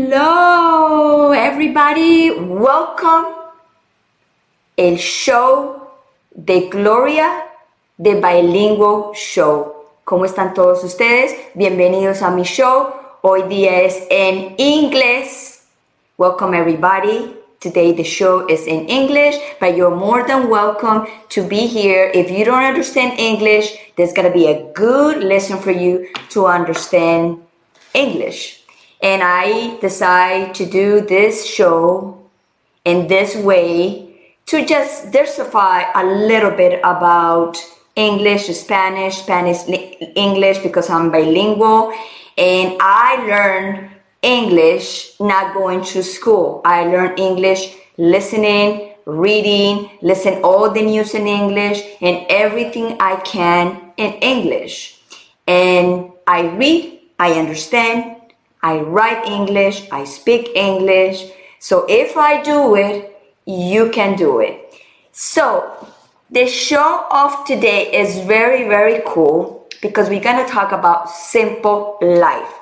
Hello, everybody. Welcome. El show de Gloria de Bilingual Show. ¿Cómo están todos ustedes? Bienvenidos a mi show. Hoy día es en inglés. Welcome, everybody. Today the show is in English, but you're more than welcome to be here. If you don't understand English, there's going to be a good lesson for you to understand English. And I decide to do this show in this way to just diversify a little bit about English, Spanish, Spanish, English because I'm bilingual. And I learned English not going to school. I learned English listening, reading, listen all the news in English and everything I can in English. And I read, I understand, I write English, I speak English. So if I do it, you can do it. So the show of today is very, very cool because we're going to talk about simple life.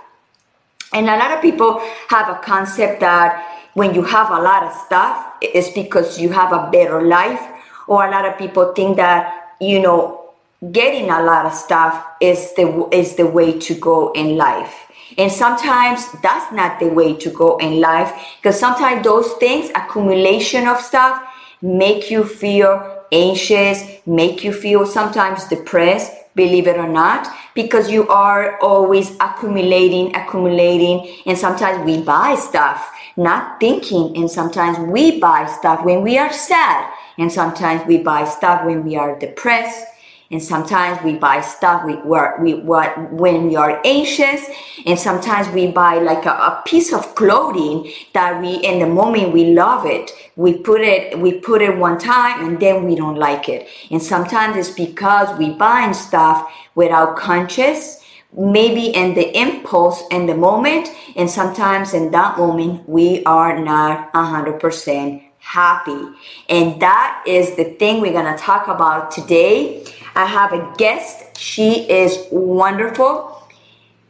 And a lot of people have a concept that when you have a lot of stuff, it's because you have a better life. Or a lot of people think that, you know, getting a lot of stuff is the, is the way to go in life. And sometimes that's not the way to go in life because sometimes those things, accumulation of stuff, make you feel anxious, make you feel sometimes depressed, believe it or not, because you are always accumulating, accumulating, and sometimes we buy stuff, not thinking, and sometimes we buy stuff when we are sad, and sometimes we buy stuff when we are depressed, and sometimes we buy stuff we were we what when we are anxious and sometimes we buy like a, a, piece of clothing that we in the moment we love it. We put it we put it one time and then we don't like it. And sometimes it's because we buying stuff without conscious maybe in the impulse in the moment and sometimes in that moment we are not 100% happy. And that is the thing we're going to talk about today I have a guest. She is wonderful.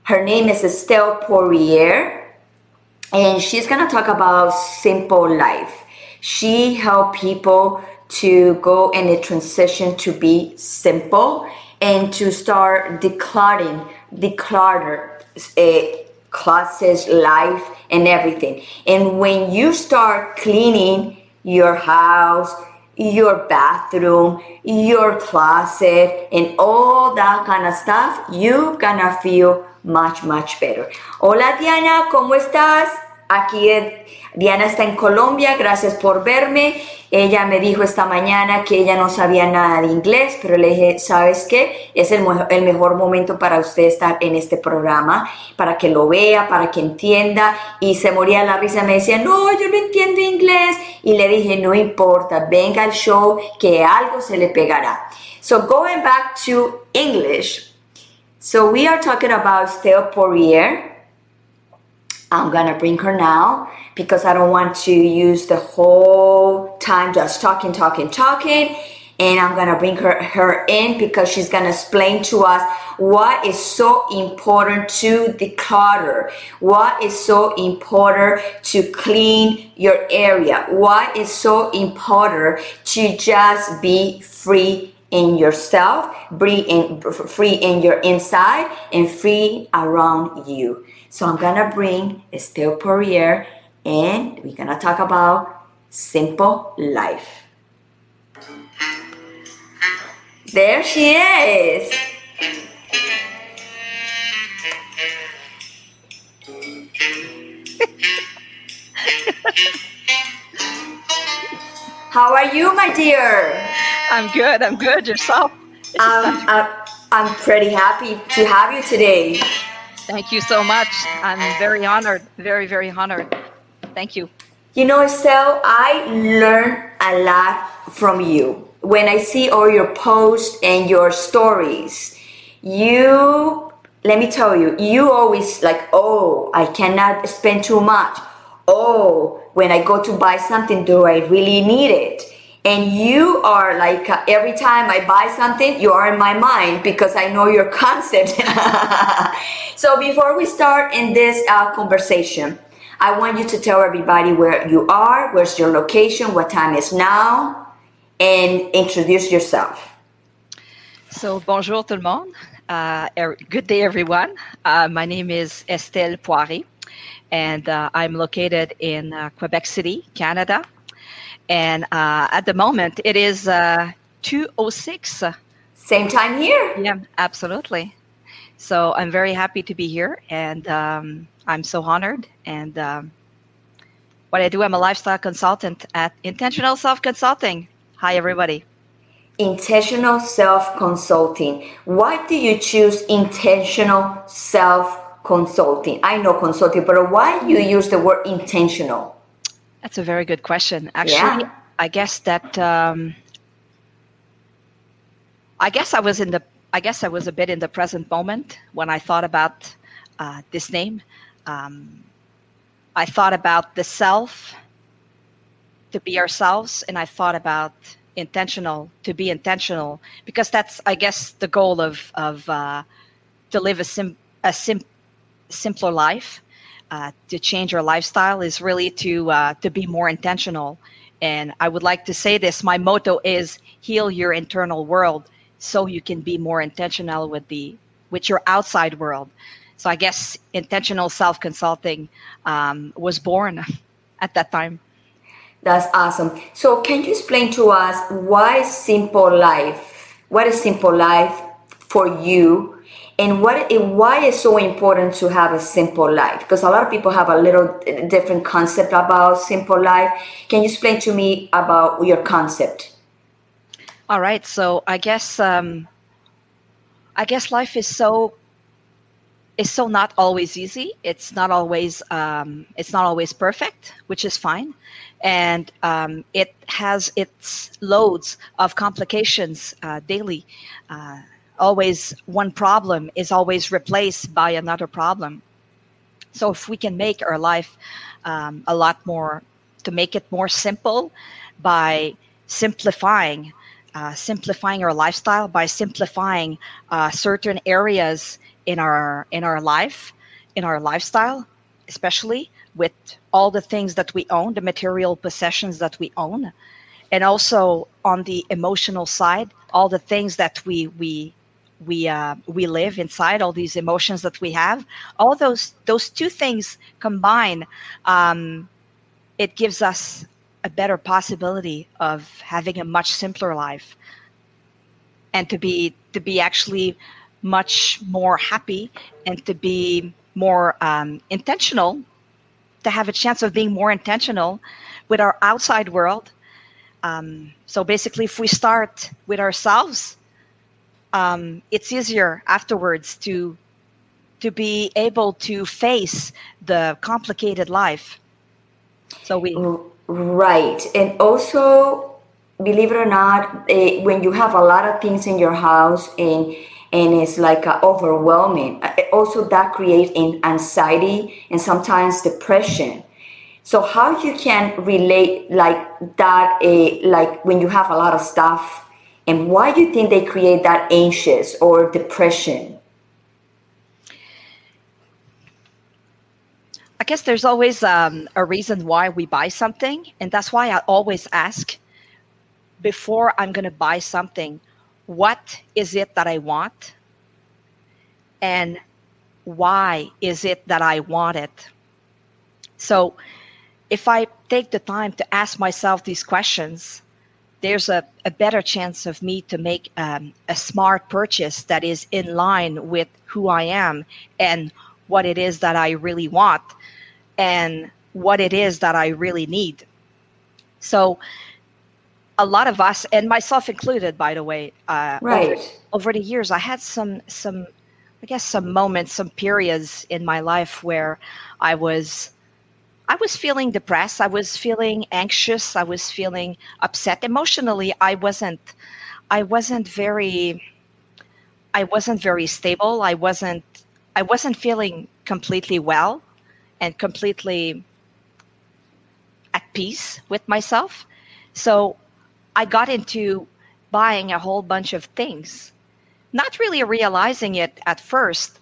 Her name is Estelle Poirier, and she's gonna talk about simple life. She helped people to go in a transition to be simple and to start decluttering, declutter a classes, life, and everything. And when you start cleaning your house, your bathroom, your closet, and all that kind of stuff, you're gonna feel much, much better. Hola Diana, ¿cómo estás? Aquí Diana está en Colombia, gracias por verme. Ella me dijo esta mañana que ella no sabía nada de inglés, pero le dije, ¿sabes qué? Es el, mejor momento para usted estar en este programa, para que lo vea, para que entienda. Y se moría la risa, me decía, no, yo no entiendo inglés. Y le dije, no importa, venga al show, que algo se le pegará. So going back to English, so we are talking about Stella Poirier. I'm gonna bring her now because I don't want to use the whole time just talking, talking, talking. And I'm gonna bring her, her in because she's gonna explain to us what is so important to declutter, what is so important to clean your area, what is so important to just be free in yourself, free in, free in your inside, and free around you. So I'm gonna bring Estelle Poirier and we're gonna talk about simple life. There she is. How are you, my dear? I'm good. I'm good. Yourself? Um, I'm, I'm pretty happy to have you today. Thank you so much. I'm very honored, very, very honored. Thank you. You know, Estelle, I learn a lot from you. When I see all your posts and your stories, you, let me tell you, you always like, oh, I cannot spend too much. Oh, when I go to buy something, do I really need it? And you are like uh, every time I buy something, you are in my mind because I know your concept. so before we start in this uh, conversation, I want you to tell everybody where you are, where's your location, what time is now, and introduce yourself. So bonjour tout le monde. Uh, er, good day, everyone. Uh, my name is Estelle Poirier, and uh, I'm located in uh, Quebec City, Canada. And uh, at the moment, it is uh, 206. Same time here. Yeah, absolutely. So I'm very happy to be here, and um, I'm so honored. And um, what I do, I'm a lifestyle consultant at Intentional Self Consulting. Hi, everybody. Intentional self consulting. Why do you choose intentional self consulting? I know consulting, but why you use the word intentional? That's a very good question. Actually, yeah. I guess that um, I guess I was in the I guess I was a bit in the present moment when I thought about uh, this name. Um, I thought about the self to be ourselves, and I thought about intentional to be intentional because that's I guess the goal of of uh, to live a sim a sim simpler life uh, to change our lifestyle is really to uh, to be more intentional. And I would like to say this: my motto is heal your internal world, so you can be more intentional with the with your outside world. So I guess intentional self consulting um, was born at that time. That's awesome. So can you explain to us why simple life? What is simple life for you? And what why is so important to have a simple life. Because a lot of people have a little different concept about simple life. Can you explain to me about your concept? All right so i guess um, i guess life is so is so not always easy. It's not always um, it's not always perfect which is fine. And um, it has its loads of complications uh, daily uh, always one problem is always replaced by another problem. So if we can make our life um, a lot more, to make it more simple by simplifying, uh, simplifying our lifestyle, by simplifying uh, certain areas in our in our life, in our lifestyle, especially with all the things that we own, the material possessions that we own, and also on the emotional side, all the things that we we we uh, we live inside all these emotions that we have all those those two things combine um, it gives us a better possibility of having a much simpler life and to be to be actually much more happy and to be more um, intentional to have a chance of being more intentional with our outside world. Um, so basically if we start with ourselves um, it's easier afterwards to to be able to face the complicated life. So we right, and also believe it or not, eh, when you have a lot of things in your house and and it's like uh, overwhelming, uh, also that creates anxiety and sometimes depression. So how you can relate like that, like when you have a lot of stuff and why do you think they create that anxious or depression? I guess there's always um, a reason why we buy something and that's why i always ask before i'm going to buy something what is it that i want? And why is it that i want it? So if i take the time to ask myself these questions there's a, a better chance of me to make um, a smart purchase that is in line with who I am and what it is that I really want and what it is that I really need. So, a lot of us, and myself included, by the way, uh, right. over, over the years, I had some some, I guess, some moments, some periods in my life where I was I was feeling depressed. I was feeling anxious. I was feeling upset emotionally. I wasn't. I wasn't very. I wasn't very stable. I wasn't. I wasn't feeling completely well, and completely at peace with myself. So, I got into buying a whole bunch of things, not really realizing it at first,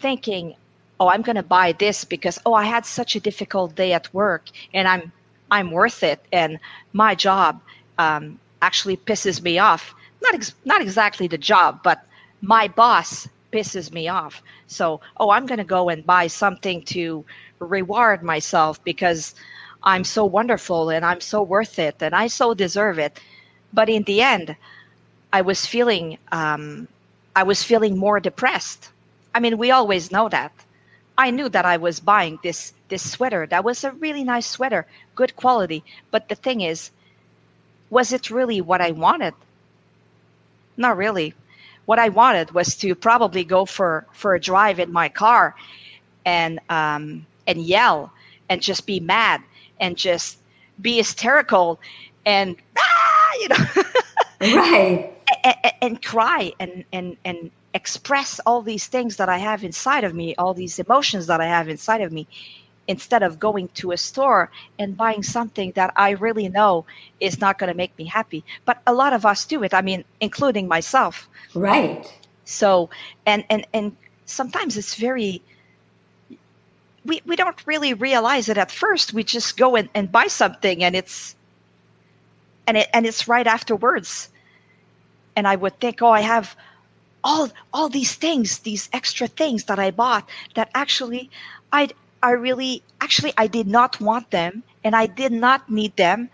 thinking, "Oh, I'm going to buy this because oh, I had such a difficult day at work, and I'm I'm worth it, and my job um, actually pisses me off. Not ex- not exactly the job, but my boss pisses me off. So, oh, I'm going to go and buy something to reward myself because I'm so wonderful and I'm so worth it and I so deserve it. But in the end, I was feeling um, I was feeling more depressed. I mean, we always know that. I knew that I was buying this this sweater. That was a really nice sweater, good quality. But the thing is, was it really what I wanted? Not really. What I wanted was to probably go for for a drive in my car, and um, and yell and just be mad and just be hysterical and ah, you know, right, and, and cry and and and express all these things that I have inside of me, all these emotions that I have inside of me, instead of going to a store and buying something that I really know is not going to make me happy. But a lot of us do it. I mean, including myself. Right. So, and and and sometimes it's very. We, we don't really realize it at first. We just go and, and buy something and it's and it and it's right afterwards. And I would think, oh, I have all all these things, these extra things that I bought that actually I I really actually I did not want them and I did not need them.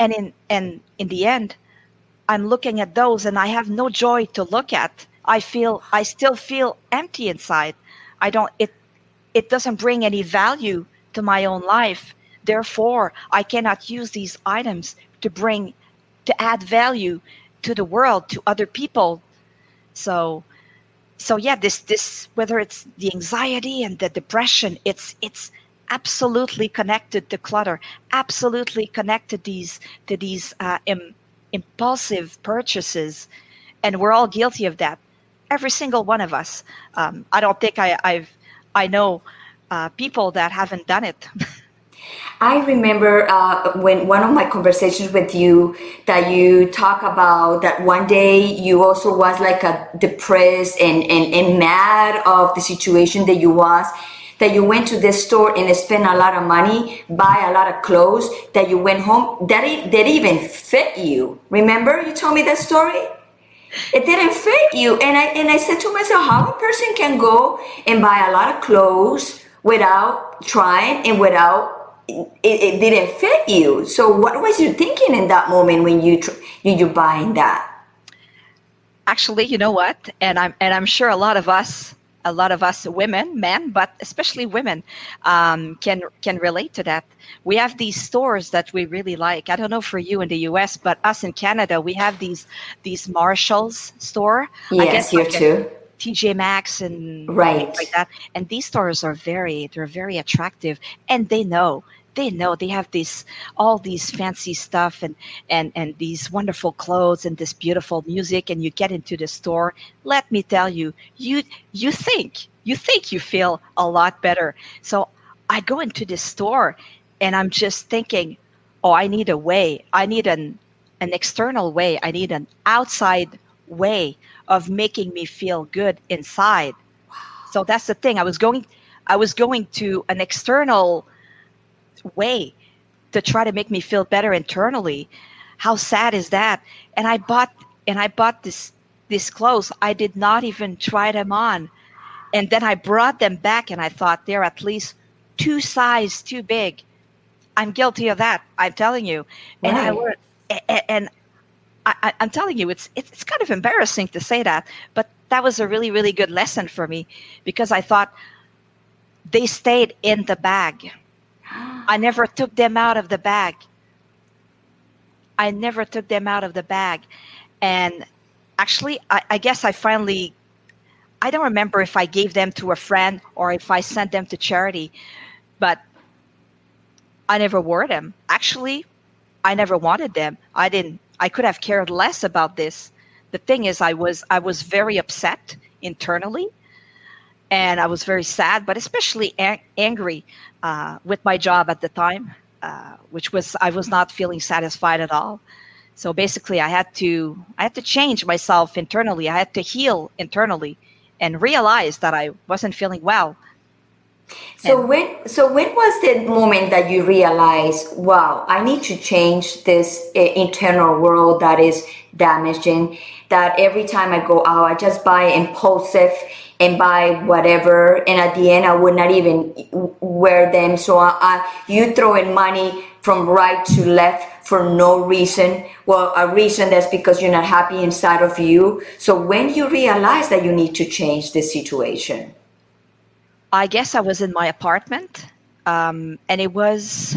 And in and in the end, I'm looking at those and I have no joy to look at. I feel I still feel empty inside. I don't it it doesn't bring any value to my own life. Therefore, I cannot use these items to bring to add value to the world, to other people. So so yeah this this whether it's the anxiety and the depression it's it's absolutely connected to clutter absolutely connected these to these uh, Im, impulsive purchases and we're all guilty of that. Every single one of us. Um, i don't think I, i've i know uh, people that haven't done it I remember uh, when one of my conversations with you that you talk about that one day you also was like a depressed and, and, and mad of the situation that you was that you went to this store and spent a lot of money, buy a lot of clothes, that you went home, that it, that even fit you. Remember you told me that story? It didn't fit you. And I, and I said to myself, how a person can go and buy a lot of clothes without trying and without it, it didn't fit you. So what was you thinking in that moment when you you you buying that? Actually, you know what? And I'm and I'm sure a lot of us, a lot of us women, men, but especially women, um, can can relate to that. We have these stores that we really like. I don't know for you in the U.S., but us in Canada, we have these these Marshalls store. Yes, here like too. TJ Maxx and right like that. And these stores are very they're very attractive, and they know they know they have this all these fancy stuff and and and these wonderful clothes and this beautiful music and you get into the store. Let me tell you you you think you think you feel a lot better. So i go into this store and i'm just thinking oh i need a way. I need an an external way. I need an outside way of making me feel good inside. Wow. So that's the thing. I was going I was going to an external way to try to make me feel better internally. How sad is that? And I bought and I bought this these clothes. I did not even try them on. And then I brought them back and I thought they're at least two size too big. I'm guilty of that. I'm telling you. And I were and I, am telling you, it's, it's it's kind of embarrassing to say that, but that was a really really good lesson for me because I thought they stayed in the bag. I never took them out of the bag. I never took them out of the bag, and actually, I, I guess I finally. I don't remember if I gave them to a friend or if I sent them to charity, but I never wore them. Actually, I never wanted them. I didn't I could have cared less about this. The thing is, I was I was very upset internally, and I was very sad, but especially ang- angry uh, with my job at the time, uh, which was I was not feeling satisfied at all. So basically, I had to I had to change myself internally. I had to heal internally, and realize that I wasn't feeling well. So and when so when was the moment that you realized, wow, I need to change this uh, internal world that is damaging? That every time I go out, I just buy impulsive and buy whatever, and at the end, I would not even wear them. So I, I, you throw in money from right to left for no reason. Well, a reason that's because you're not happy inside of you. So when you realize that you need to change the situation? I guess I was in my apartment, um, and it was.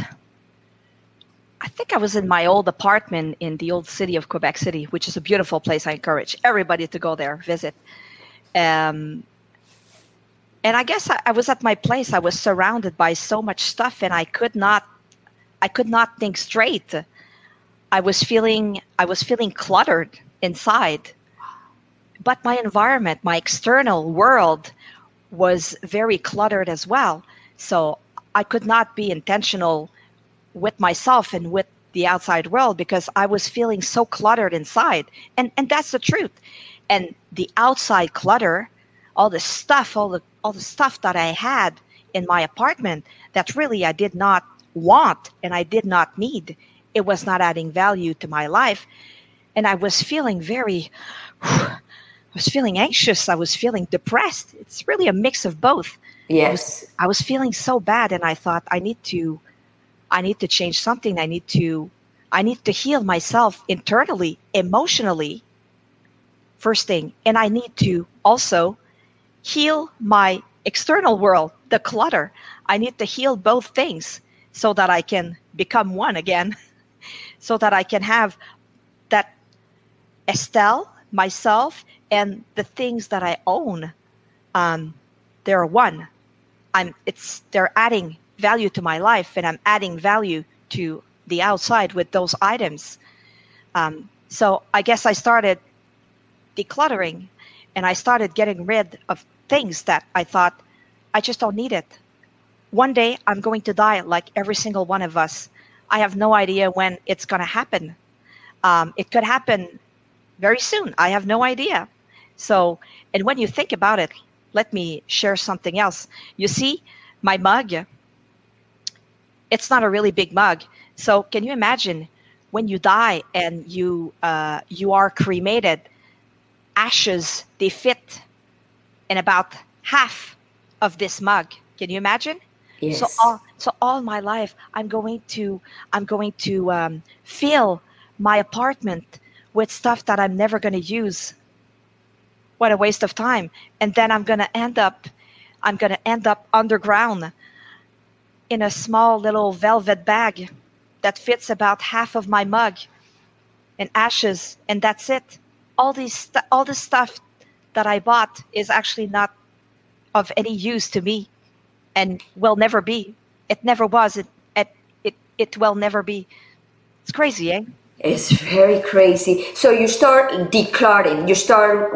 I think I was in my old apartment in the old city of Quebec City, which is a beautiful place. I encourage everybody to go there, visit. Um, and I guess I, I was at my place. I was surrounded by so much stuff, and I could not I could not think straight. I was feeling I was feeling cluttered inside. But my environment, my external world was very cluttered as well. So I could not be intentional with myself and with the outside world because I was feeling so cluttered inside. And and that's the truth. And the outside clutter, all the stuff, all the all the stuff that I had in my apartment that really I did not want and I did not need. It was not adding value to my life. And I was feeling very, was feeling anxious. I was feeling depressed. It's really a mix of both. Yes. I was, I was feeling so bad and I thought I need to, I need to change something. I need to, I need to heal myself internally, emotionally, first thing. And I need to also heal my external world, the clutter. I need to heal both things so that I can become one again, so that I can have that Estelle, myself, and the things that I own. Um, they're one. I'm. It's they're adding value to my life, and I'm adding value to the outside with those items. Um, so I guess I started decluttering, and I started getting rid of things that I thought I just don't need it one day I'm going to die like every single one of us. I have no idea when it's going to happen. Um, it could happen very soon. I have no idea. So, and when you think about it, let me share something else. You see, my mug, it's not a really big mug. So, can you imagine when you die and you uh, you are cremated? Ashes they fit in about half of this mug. Can you imagine? Yes. So all so all my life I'm going to I'm going to um, fill my apartment with stuff that I'm never going to use. What a waste of time! And then I'm going to end up I'm going to end up underground in a small little velvet bag that fits about half of my mug and ashes and that's it. All these all the stuff that I bought is actually not of any use to me and will never be. It never was. It it it, it will never be. It's crazy, eh? It's very crazy. So you start decluttering. You start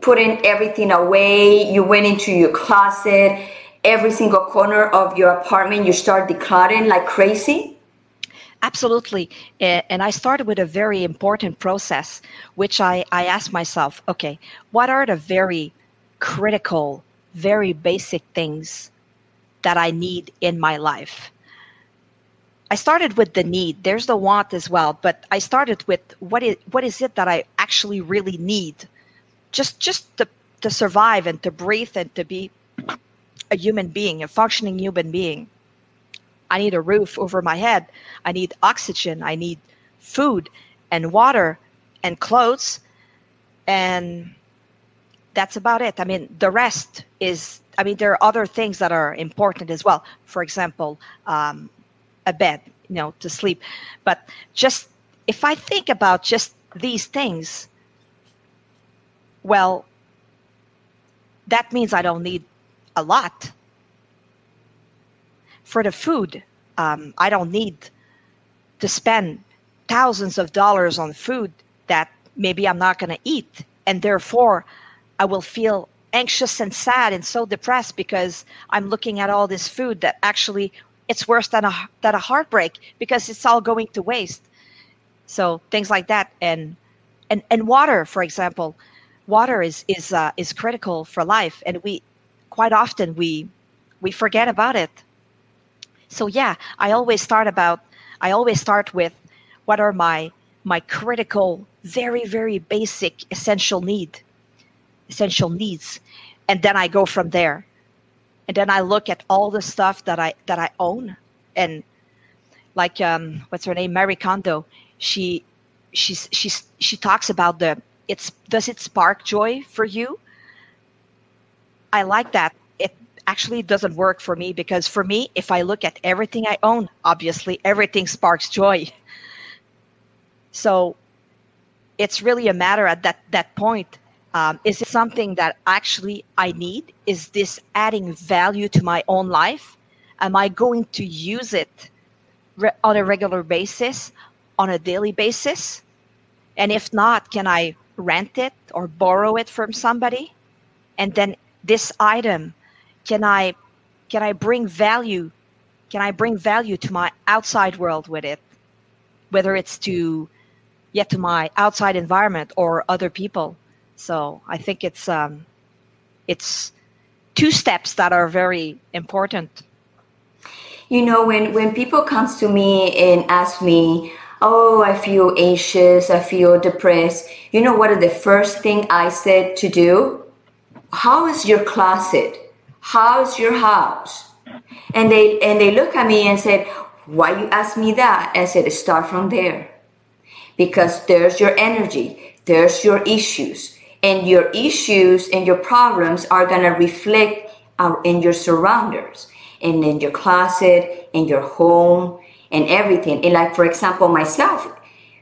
putting everything away. You went into your closet, every single corner of your apartment. You start decluttering like crazy. Absolutely. And I started with a very important process, which I, I asked myself okay, what are the very critical very basic things that I need in my life. I started with the need. There's the want as well, but I started with what is what is it that I actually really need, just just to to survive and to breathe and to be a human being, a functioning human being. I need a roof over my head. I need oxygen. I need food and water and clothes and that's about it. I mean, the rest is, I mean, there are other things that are important as well. For example, um, a bed, you know, to sleep. But just if I think about just these things, well, that means I don't need a lot. For the food, um, I don't need to spend thousands of dollars on food that maybe I'm not going to eat. And therefore, I will feel anxious and sad and so depressed because I'm looking at all this food that actually it's worse than a than a heartbreak because it's all going to waste. So things like that, and and and water, for example, water is is uh, is critical for life, and we quite often we we forget about it. So yeah, I always start about I always start with what are my my critical, very very basic essential need, essential needs, and then I go from there, and then I look at all the stuff that I that I own, and like um, what's her name, Marie Kondo, she she's she's she talks about the it's does it spark joy for you? I like that. It actually doesn't work for me because for me if i look at everything i own obviously everything sparks joy. So it's really a matter at that that point um, is it something that actually i need is this adding value to my own life am i going to use it re- on a regular basis on a daily basis? And if not, can I rent it or borrow it from somebody? And then this item, can I can I bring value? Can I bring value to my outside world with it? Whether it's to yet to my outside environment or other people. So I think it's um, it's two steps that are very important. You know, when when people comes to me and ask me, oh, I feel anxious, I feel depressed. You know what is the first thing I said to do? How is your closet? How's your house? And they and they look at me and said, Why you ask me that? I said, start from there. Because there's your energy, there's your issues. And your issues and your problems are gonna reflect in your surroundings and in your closet, in your home, and everything. And like, for example, myself,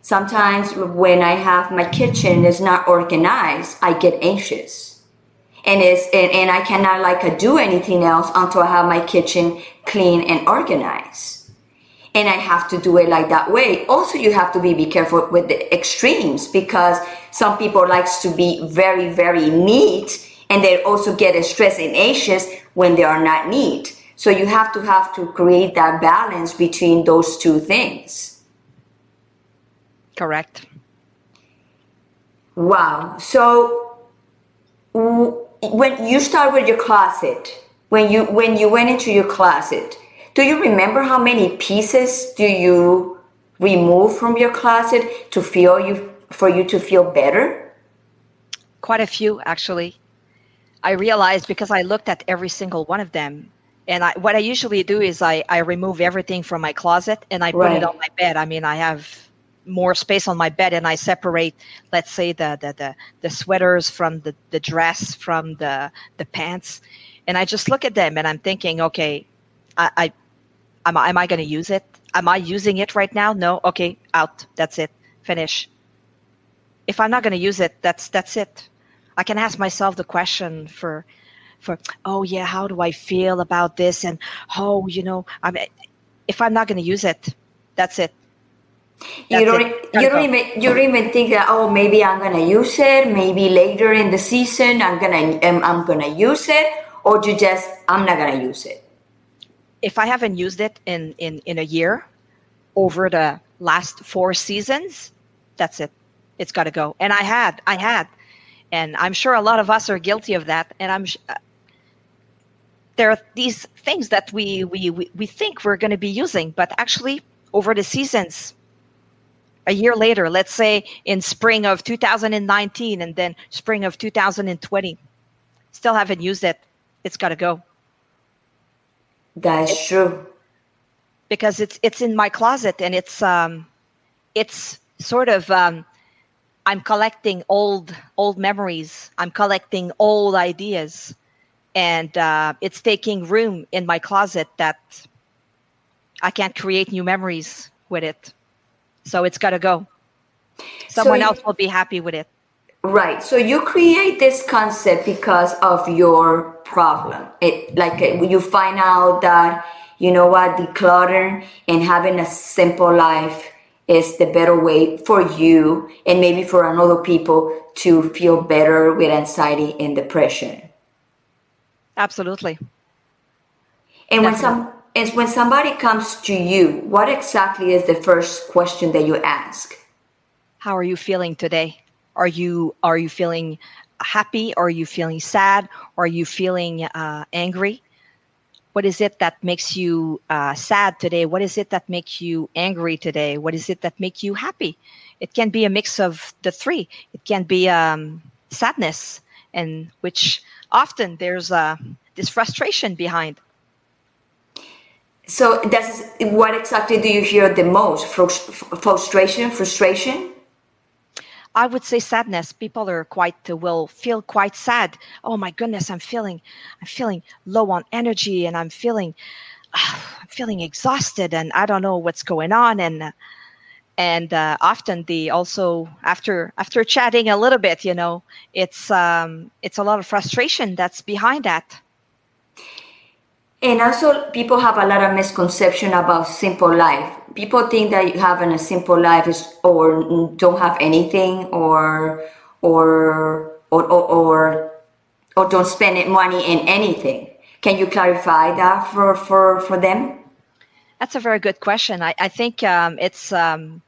sometimes when I have my kitchen is not organized, I get anxious. And it's, and, and I cannot like do anything else until I have my kitchen clean and organized. And I have to do it like that way. Also, you have to be, be careful with the extremes because some people likes to be very, very neat and they also get stressed and anxious when they are not neat. So you have to have to create that balance between those two things. Correct. Wow. So when you start with your closet, when you when you went into your closet, do you remember how many pieces do you remove from your closet to feel you for you to feel better? Quite a few actually. I realized because I looked at every single one of them and I, what I usually do is I, I remove everything from my closet and I put it on my bed. I mean, I have more space on my bed and I separate, let's say the, the, the, the sweaters from the, the dress from the, the pants. And I just look at them and I'm thinking, okay, I, I am, I, am I going to use it? Am I using it right now? No. Okay. Out. That's it. Finish. If I'm not going to use it, that's, that's it. I can ask myself the question for, for oh yeah how do i feel about this and oh you know I'm if i'm not going to use it that's it that's you don't it. you don't even you don't even think that oh maybe i'm going to use it maybe later in the season i'm um, i'm going to use it or you just i'm not going to use it if i haven't used it in in in a year over the last four seasons that's it. It's got to go. And i had i had. And i'm sure a lot of us are guilty of that. And i'm uh, there are these things that we we we, we think we're going to be using but actually over the seasons a year later let's say in spring of 2019 and then spring of 2020 still haven't used it. It's got to go that's true because it's it's in my closet and it's um it's sort of um i'm collecting old old memories i'm collecting old ideas and uh, it's taking room in my closet that I can't create new memories with it. So it's got to go. Someone so you, else will be happy with it. Right. So you create this concept because of your problem. It like uh, you find out that you know what declutter and having a simple life is the better way for you and maybe for another people to feel better with anxiety and depression. Absolutely. And when some and when somebody comes to you, what exactly is the first question that you ask? how are you feeling today? Are you are you feeling happy? or Are you feeling sad? or Are you feeling uh, angry? What is it that makes you uh, sad today? What is it that makes you angry today? What is it that makes you happy? It can be a mix of the three. It can be um, sadness, and which often there's uh, this frustration behind. So that's what exactly do you hear the most? Frustration, frustration. I would say sadness. People are quite will feel quite sad. Oh my goodness, I'm feeling, I'm feeling low on energy, and I'm feeling, uh, I'm feeling exhausted, and I don't know what's going on, and and uh, often the also after after chatting a little bit, you know, it's um, it's a lot of frustration that's behind that. And also, people have a lot of misconception about simple life. People think that having a simple life is or don't have anything or or or or or, or don't spend money in anything. Can you clarify that for for for them? That's a very good question. I, I think um, it's um,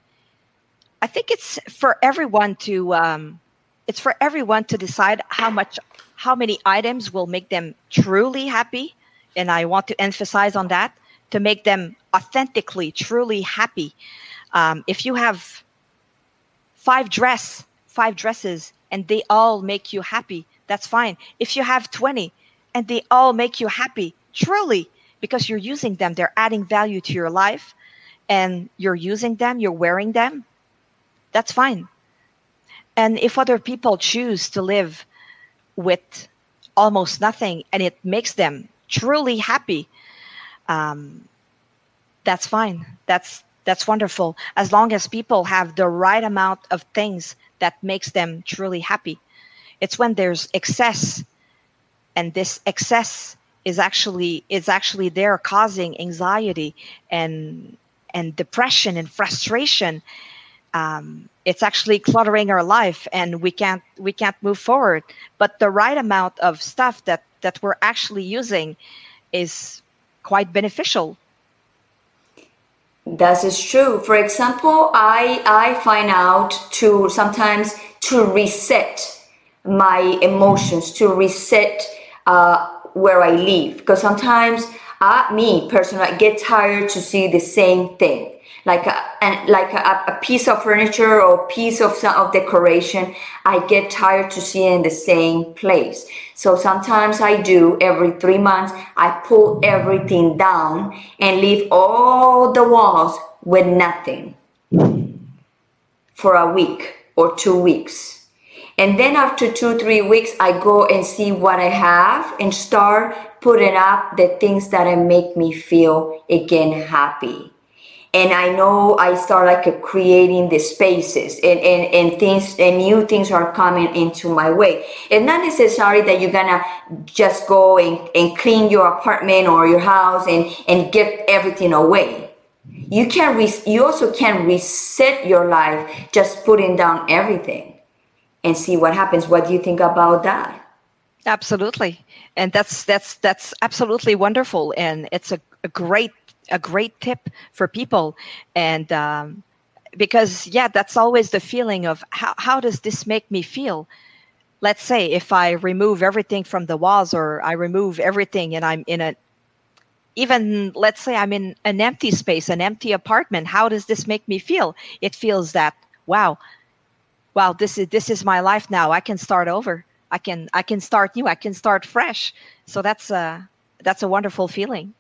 I think it's for everyone to um, it's for everyone to decide how much how many items will make them truly happy and I want to emphasize on that to make them authentically, truly happy. Um, if you have five dress, five dresses, and they all make you happy, that's fine. If you have 20 and they all make you happy, truly, because you're using them, they're adding value to your life and you're using them, you're wearing them, that's fine. And if other people choose to live with almost nothing and it makes them truly happy, um, that's fine. That's that's wonderful. As long as people have the right amount of things that makes them truly happy. It's when there's excess, and this excess is actually is actually there causing anxiety and and depression and frustration. Um, it's actually cluttering our life, and we can't we can't move forward. But the right amount of stuff that that we're actually using is quite beneficial. That is true. For example i i find out to sometimes to reset my emotions to reset uh, where i live. Because sometimes uh, me personally I get tired to see the same thing. Like a, and like a, a, piece of furniture or piece of some of decoration i get tired to see in the same place so sometimes i do every three months i pull everything down and leave all the walls with nothing for a week or two weeks. And then after two three weeks i go and see what i have and start putting up the things that make me feel again happy and I know I start like creating the spaces and, and, and things and new things are coming into my way. It's not necessary that you're gonna just go and, and clean your apartment or your house and, and get everything away. You can re- you also can reset your life just putting down everything and see what happens. What do you think about that? Absolutely. And that's that's that's absolutely wonderful and it's a, a great a great tip for people. And um, because yeah that's always the feeling of how, how does this make me feel? Let's say if i remove everything from the walls or i remove everything and i'm in a even let's say i'm in an empty space an empty apartment how does this make me feel? It feels that wow wow this is this is my life now. I can start over. I can i can start new. I can start fresh. So that's a that's a wonderful feeling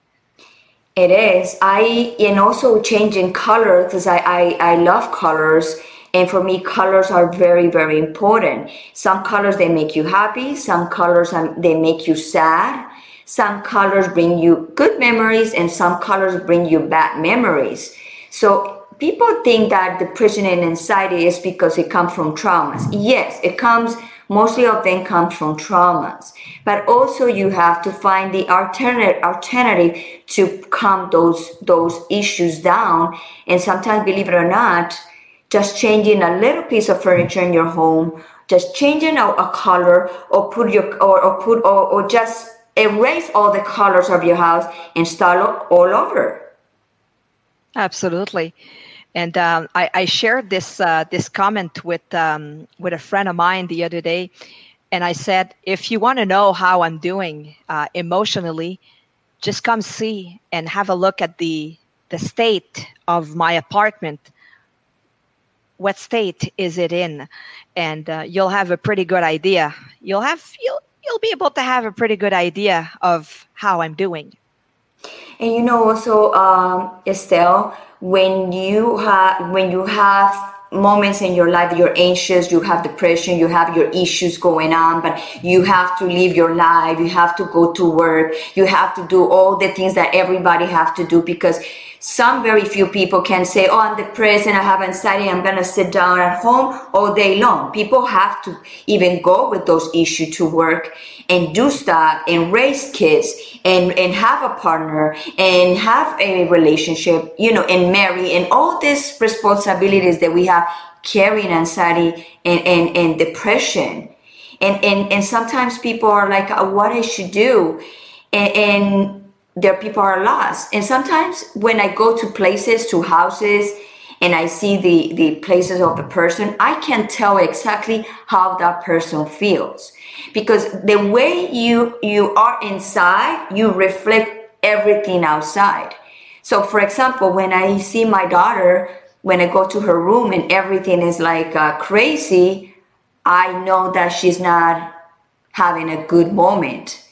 it is. I and also changing color because I, I I love colors. And for me, colors are very, very important. Some colors they make you happy. Some colors um, they make you sad. Some colors bring you good memories, and some colors bring you bad memories. So people think that depression and anxiety is because it comes from traumas. Yes, it comes Mostly of them comes from traumas. But also you have to find the alternative alternative to calm those those issues down. And sometimes, believe it or not, just changing a little piece of furniture in your home, just changing a, a color, or put your or, or put or, or just erase all the colors of your house and start all over. Absolutely And um, I, I, shared this uh, this comment with um, with a friend of mine the other day, and I said, if you want to know how I'm doing uh, emotionally, just come see and have a look at the the state of my apartment. What state is it in? And uh, you'll have a pretty good idea. You'll have you'll you'll be able to have a pretty good idea of how I'm doing. And you know also, um, Estelle, when you have when you have moments in your life you're anxious you have depression you have your issues going on but you have to live your life you have to go to work you have to do all the things that everybody have to do because some very few people can say, Oh, I'm depressed and I have anxiety. I'm going to sit down at home all day long. People have to even go with those issues to work and do stuff and raise kids and, and have a partner and have a relationship, you know, and marry and all these responsibilities that we have carrying anxiety and, and, and depression. And, and, and sometimes people are like, oh, what I should do. and, and there people are lost. And sometimes when I go to places, to houses, and I see the, the places of the person, I can tell exactly how that person feels. Because the way you, you are inside, you reflect everything outside. So for example, when I see my daughter, when I go to her room and everything is like uh, crazy, I know that she's not having a good moment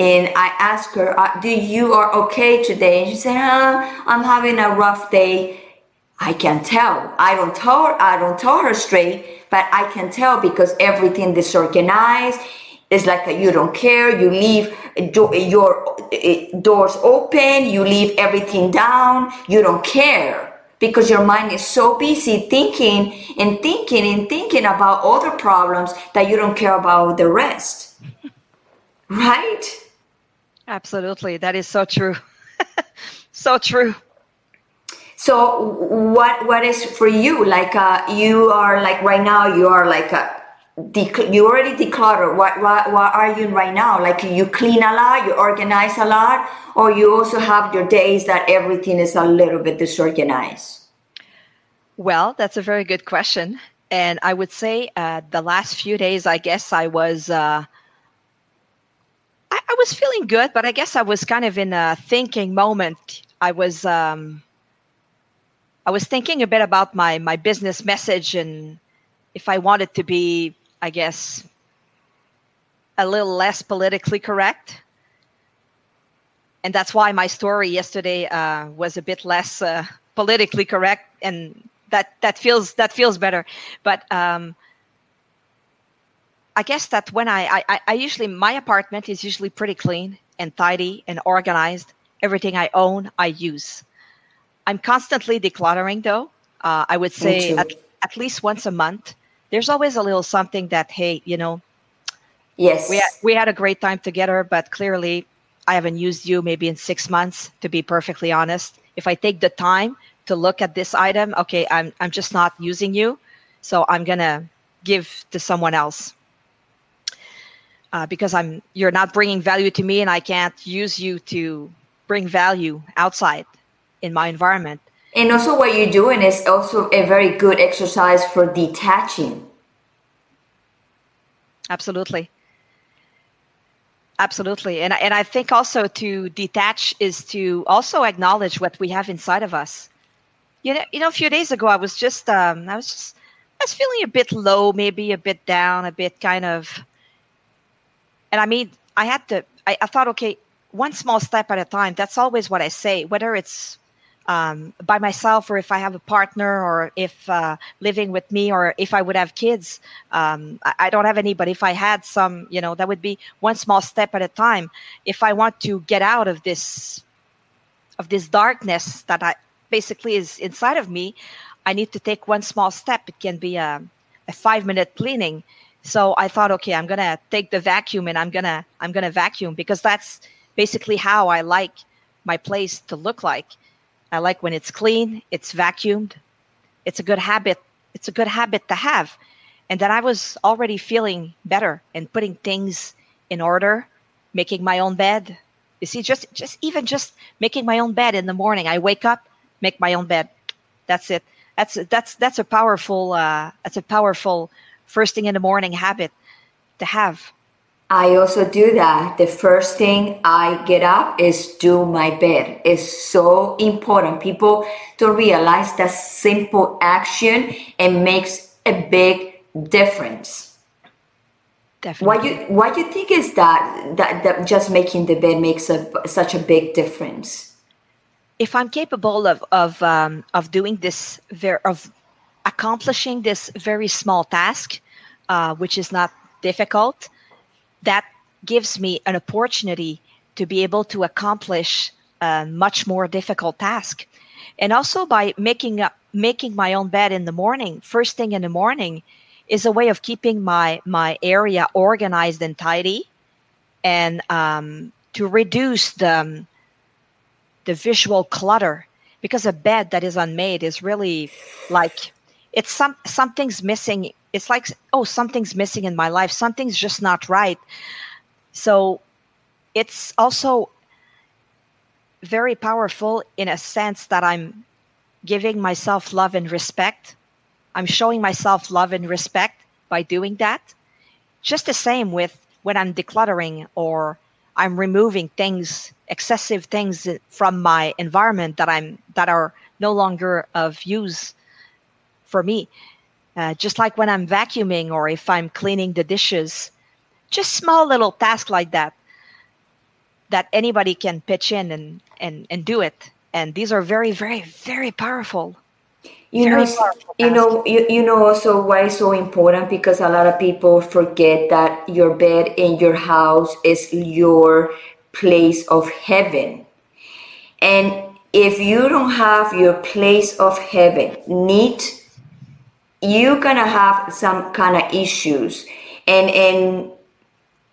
and I asked her, uh, "Do you are okay today?" And she said, uh, "I'm having a rough day." I can tell. I don't tell her, I don't tell her straight, but I can tell because everything is disorganized. It's like a, you don't care. You leave do, your uh, doors open. You leave everything down. You don't care because your mind is so busy thinking and thinking and thinking about other problems that you don't care about the rest. right? Absolutely. That is so true. so true. So what what is for you? Like uh, you are like right now you are like a dec- you already declutter. What, what what are you right now? Like you clean a lot, you organize a lot, or you also have your days that everything is a little bit disorganized? Well, that's a very good question, and I would say uh, the last few days, I guess I was. Uh, I, I, was feeling good, but I guess I was kind of in a thinking moment. I was um, I was thinking a bit about my my business message and if I wanted to be, I guess, a little less politically correct. And that's why my story yesterday uh, was a bit less uh, politically correct, and that that feels that feels better. But um, I guess that when I, I, I usually my apartment is usually pretty clean and tidy and organized. Everything I own, I use. I'm constantly decluttering, though. Uh, I would say at, at least once a month. There's always a little something that, hey, you know, yes, we had, we had a great time together, but clearly I haven't used you maybe in six months. To be perfectly honest, if I take the time to look at this item, okay, I'm I'm just not using you, so I'm gonna give to someone else uh, because I'm you're not bringing value to me, and I can't use you to bring value outside in my environment. And also, what you're doing is also a very good exercise for detaching. Absolutely. Absolutely. And, and I think also to detach is to also acknowledge what we have inside of us. You know, you know, a few days ago, I was just, um, I was just, I was feeling a bit low, maybe a bit down, a bit kind of and I mean, I had to, I, I thought, okay, one small step at a time. That's always what I say, whether it's um, by myself or if I have a partner or if uh, living with me or if I would have kids. Um, I, I, don't have any, but if I had some, you know, that would be one small step at a time. If I want to get out of this, of this darkness that I basically is inside of me, I need to take one small step. It can be a, a five minute cleaning so I thought, okay, I'm gonna take the vacuum and I'm gonna I'm gonna vacuum because that's basically how I like my place to look like. I like when it's clean, it's vacuumed. It's a good habit. It's a good habit to have. And then I was already feeling better and putting things in order, making my own bed. You see, just just even just making my own bed in the morning. I wake up, make my own bed. That's it. That's that's that's a powerful uh, that's a powerful first thing in the morning habit to have. I also do that. The first thing I get up is do my bed. It's so important. People don't realize that simple action and makes a big difference. Definitely. Why you why you think is that that, that just making the bed makes a, such a big difference? If I'm capable of of um, of doing this very of accomplishing this very small task, uh, which is not difficult, that gives me an opportunity to be able to accomplish a much more difficult task. And also by making up making my own bed in the morning, first thing in the morning, is a way of keeping my my area organized and tidy, and um, to reduce the the visual clutter. Because a bed that is unmade is really like it's some something's missing. It's like oh something's missing in my life. Something's just not right. So it's also very powerful in a sense that i'm giving myself love and respect. I'm showing myself love and respect by doing that. Just the same with when i'm decluttering or i'm removing things excessive things from my environment that i'm that are no longer of use for me uh, just like when I'm vacuuming or if I'm cleaning the dishes, just small little tasks like that that anybody can pitch in and, and, and do it. And these are very, very, very powerful. You very know, powerful you know, you, you know also why it's so important because a lot of people forget that your bed in your house is your place of heaven. And if you don't have your place of heaven neat you're gonna have some kind of issues. And and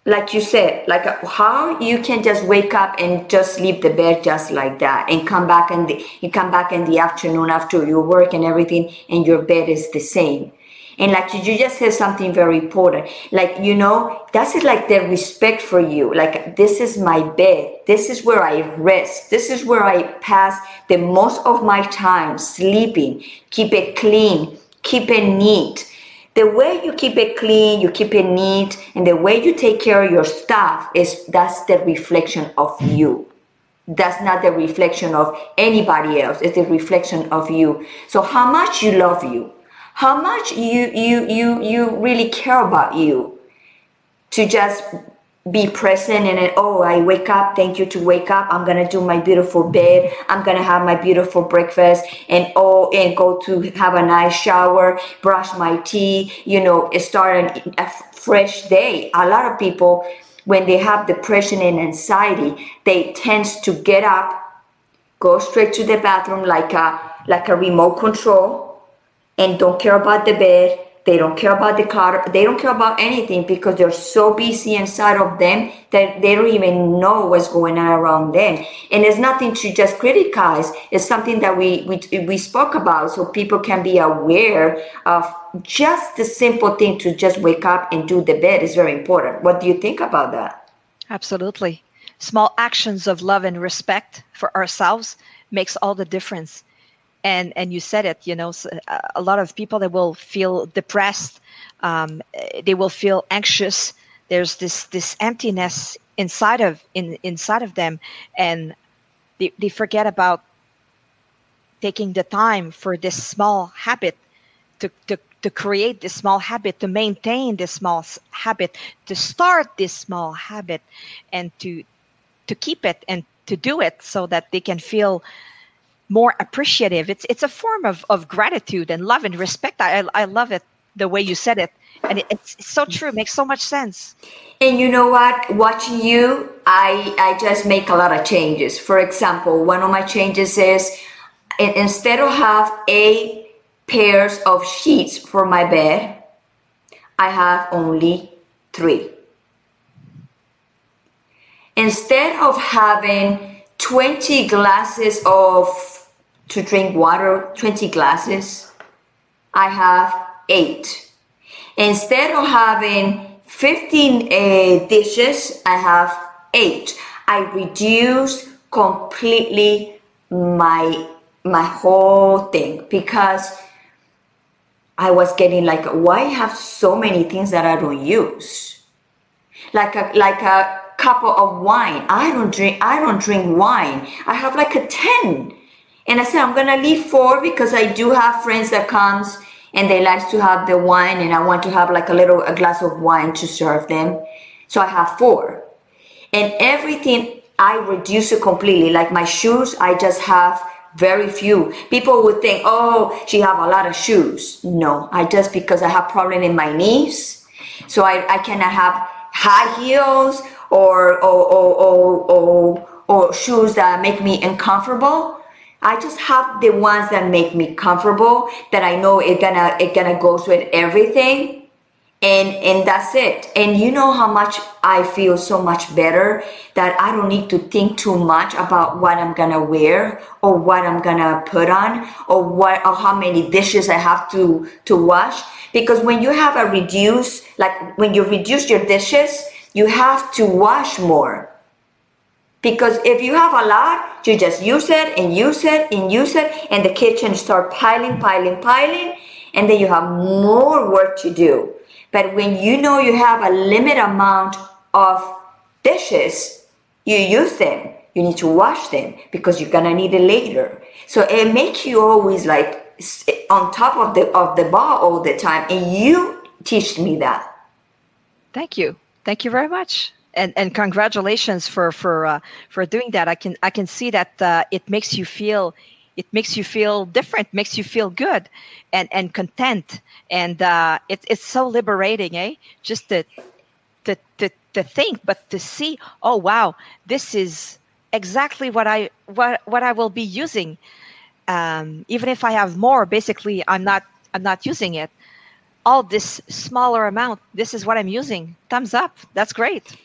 like you said like how you can just wake up and just leave the bed just like that and come back and you come back in the afternoon after your work and everything and your bed is the same. And like you just said something very important. Like you know that's it like the respect for you. Like this is my bed. This is where i rest. This is where i pass the most of my time sleeping. Keep it clean keep it neat. The way you keep it clean, you keep it neat, and the way you take care of your stuff is that's the reflection of you. That's not the reflection of anybody else. It's the reflection of you. So how much you love you, how much you you you you really care about you to just be present and then, oh i wake up thank you to wake up i'm gonna do my beautiful bed i'm gonna have my beautiful breakfast and oh and go to have a nice shower brush my teeth you know start an, a fresh day. A lot of people when they have depression and anxiety they tends to get up go straight to the bathroom like a like a remote control and don't care about the bed they don't care about the clutter. They don't care about anything because they're so busy inside of them that they don't even know what's going on around them. And it's nothing to just criticize. It's something that we, we, we spoke about so people can be aware of just the simple thing to just wake up and do the bed is very important. What do you think about that? Absolutely. Small actions of love and respect for ourselves makes all the difference and and you said it you know a lot of people that will feel depressed um, they will feel anxious. There's this this emptiness inside of in inside of them and they, they forget about taking the time for this small habit to, to to create this small habit to maintain this small habit to start this small habit and to to keep it and to do it so that they can feel more appreciative. It's it's a form of, of gratitude and love and respect. I, I love it the way you said it, and it, it's so true. It makes so much sense. And you know what? Watching you, I I just make a lot of changes. For example, one of my changes is instead of have eight pairs of sheets for my bed, I have only three. Instead of having 20 glasses of to drink water 20 glasses, I have eight. Instead of having 15 uh, dishes, I have eight. I reduce completely my my whole thing because I was getting like, why have so many things that I don't use? Like a like a cup of wine. I don't drink. I don't drink wine. I have like a ten, and I said I'm gonna leave four because I do have friends that comes and they like to have the wine, and I want to have like a little a glass of wine to serve them. So I have four, and everything I reduce it completely. Like my shoes, I just have very few. People would think, oh, she have a lot of shoes. No, I just because I have problem in my knees. So I, I cannot have high heels or, or, or, or, or, or shoes that make me uncomfortable. I just have the ones that make me comfortable that I know it gonna, it gonna goes with everything and and that's it. And you know how much i feel so much better that i don't need to think too much about what i'm gonna wear or what i'm gonna put on or what or how many dishes i have to to wash. Because when you have a reduce like when you reduce your dishes you have to wash more because if you have a lot you just use it and use it and use it and the kitchen start piling piling piling and then you have more work to do but when you know you have a limited amount of dishes, you use them. You need to wash them because you're gonna need it later. So it makes you always like on top of the of the bar all the time. And you teach me that. Thank you. Thank you very much. And, and congratulations for for uh, for doing that. I can I can see that uh, it makes you feel it makes you feel different, makes you feel good and, and content. And uh, it, it's so liberating, eh? Just to, to, to, to think, but to see, oh, wow, this is exactly what I, what, what I will be using. Um, even if I have more, basically, I'm not, I'm not using it. All this smaller amount, this is what I'm using. Thumbs up. That's great.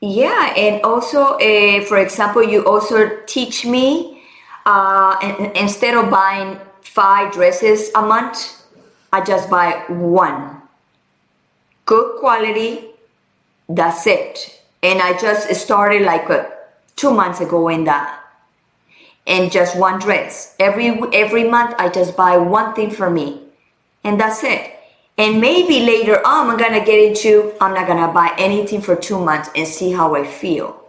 Yeah, and also, uh, for example, you also teach me uh, and, instead of buying five dresses a month, I just buy one. Good quality, that's it. And I just started like a, two months ago in that. And just one dress. Every every month I just buy one thing for me. And that's it. And maybe later on I'm gonna get into I'm not gonna buy anything for two months and see how I feel.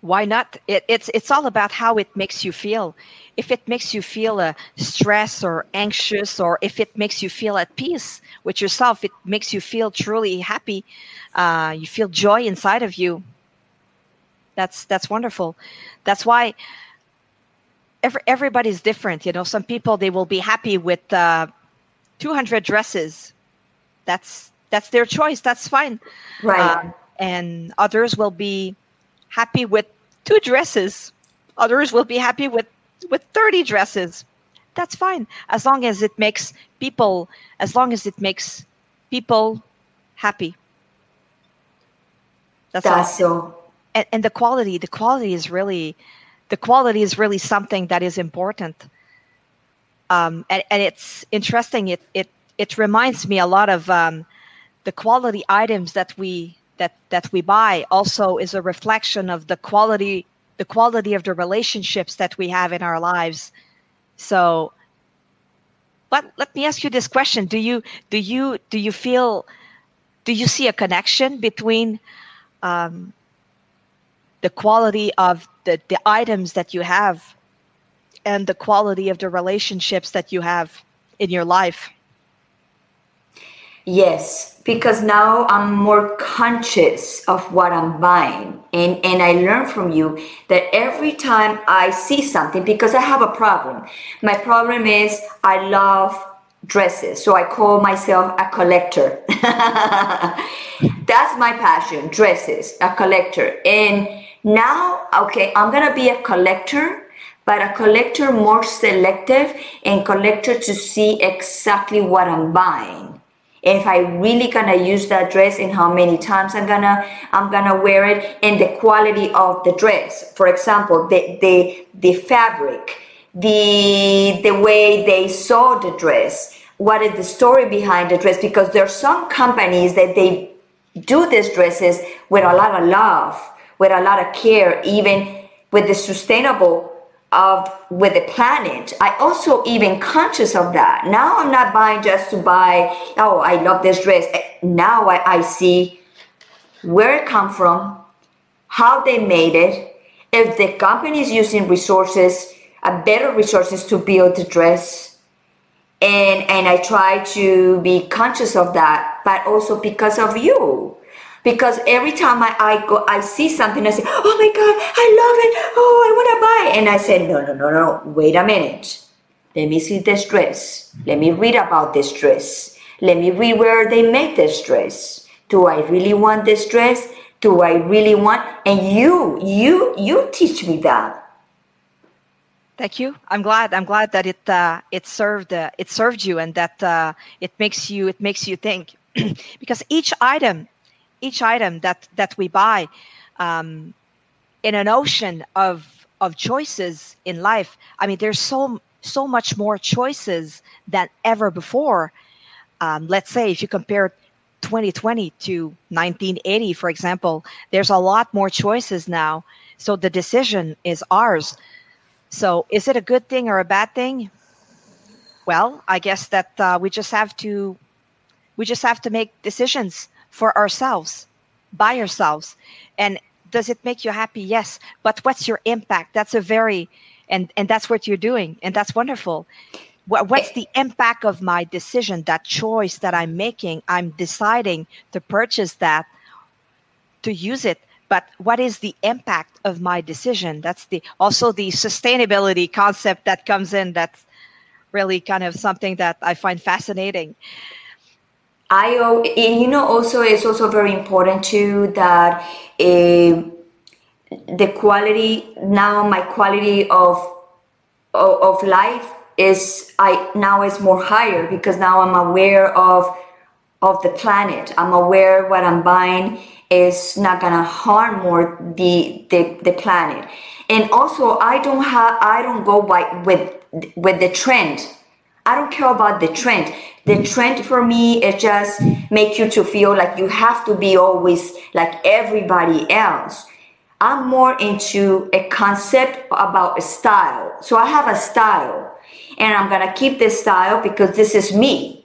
Why not? It, it's it's all about how it makes you feel. If it makes you feel uh, stress or anxious or if it makes you feel at peace with yourself it makes you feel truly happy uh, you feel joy inside of you. That's that's wonderful. That's why every, everybody's different you know. Some people they will be happy with uh, 200 dresses that's that's their choice that's fine right um, and others will be happy with two dresses. Others will be happy with with 30 dresses. That's fine as long as it makes people as long as it makes people happy. That's, That's so and, and the quality the quality is really the quality is really something that is important. Um, and, and it's interesting. It, it, it reminds me a lot of um, the quality items that we that that we buy also is a reflection of the quality the quality of the relationships that we have in our lives so but let me ask you this question do you do you do you feel do you see a connection between um, the quality of the, the items that you have and the quality of the relationships that you have in your life Yes, because now I'm more conscious of what I'm buying. And, and I learn from you that every time I see something, because I have a problem, my problem is I love dresses. So I call myself a collector. That's my passion, dresses, a collector. And now, okay, I'm going to be a collector but a collector more selective and collector to see exactly what I'm buying if I really gonna use that dress and how many times I'm gonna I'm gonna wear it and the quality of the dress. For example, the the the fabric, the the way they sew the dress, what is the story behind the dress? Because there are some companies that they do these dresses with a lot of love, with a lot of care, even with the sustainable of with the planet. I also even conscious of that. Now i'm not buying just to buy oh i love this dress. Eh, now i, I see where it come from how they made it. If the company is using resources a better resources to build the dress. And and i try to be conscious of that but also because of you because every time I, I go I see something I say oh my god I love it. Oh I want to buy it. And I said no no no no wait a minute. Let me see this dress let me read about this dress let me read where they make this dress do I really want this dress do I really want and you you you teach me that. Thank you. I'm glad. I'm glad that it uh, it served uh, it served you and that uh, it makes you it makes you think. Because each item each item that that we buy um, in an ocean of of choices in life. I mean there's so so much more choices than ever before. Um, let's say if you compare 2020 to 1980 for example there's a lot more choices now. So the decision is ours. So is it a good thing or a bad thing? Well i guess that uh, we just have to we just have to make decisions for ourselves by ourselves. And does it make you happy? Yes. But what's your impact? That's a very and and that's what you're doing and that's wonderful. What, what's the impact of my decision that choice that i'm making? I'm deciding to purchase that to use it but what is the impact of my decision? That's the also the sustainability concept that comes in. That's really kind of something that i find fascinating I you know also it's also very important too that uh, the quality now my quality of, of of life is I now is more higher because now I'm aware of of the planet. I'm aware what I'm buying is not gonna harm more the the, the planet. And also I don't have I don't go by with with the trend I don't care about the trend. The trend for me is just make you to feel like you have to be always like everybody else. I'm more into a concept about a style. So I have a style and I'm gonna keep this style because this is me.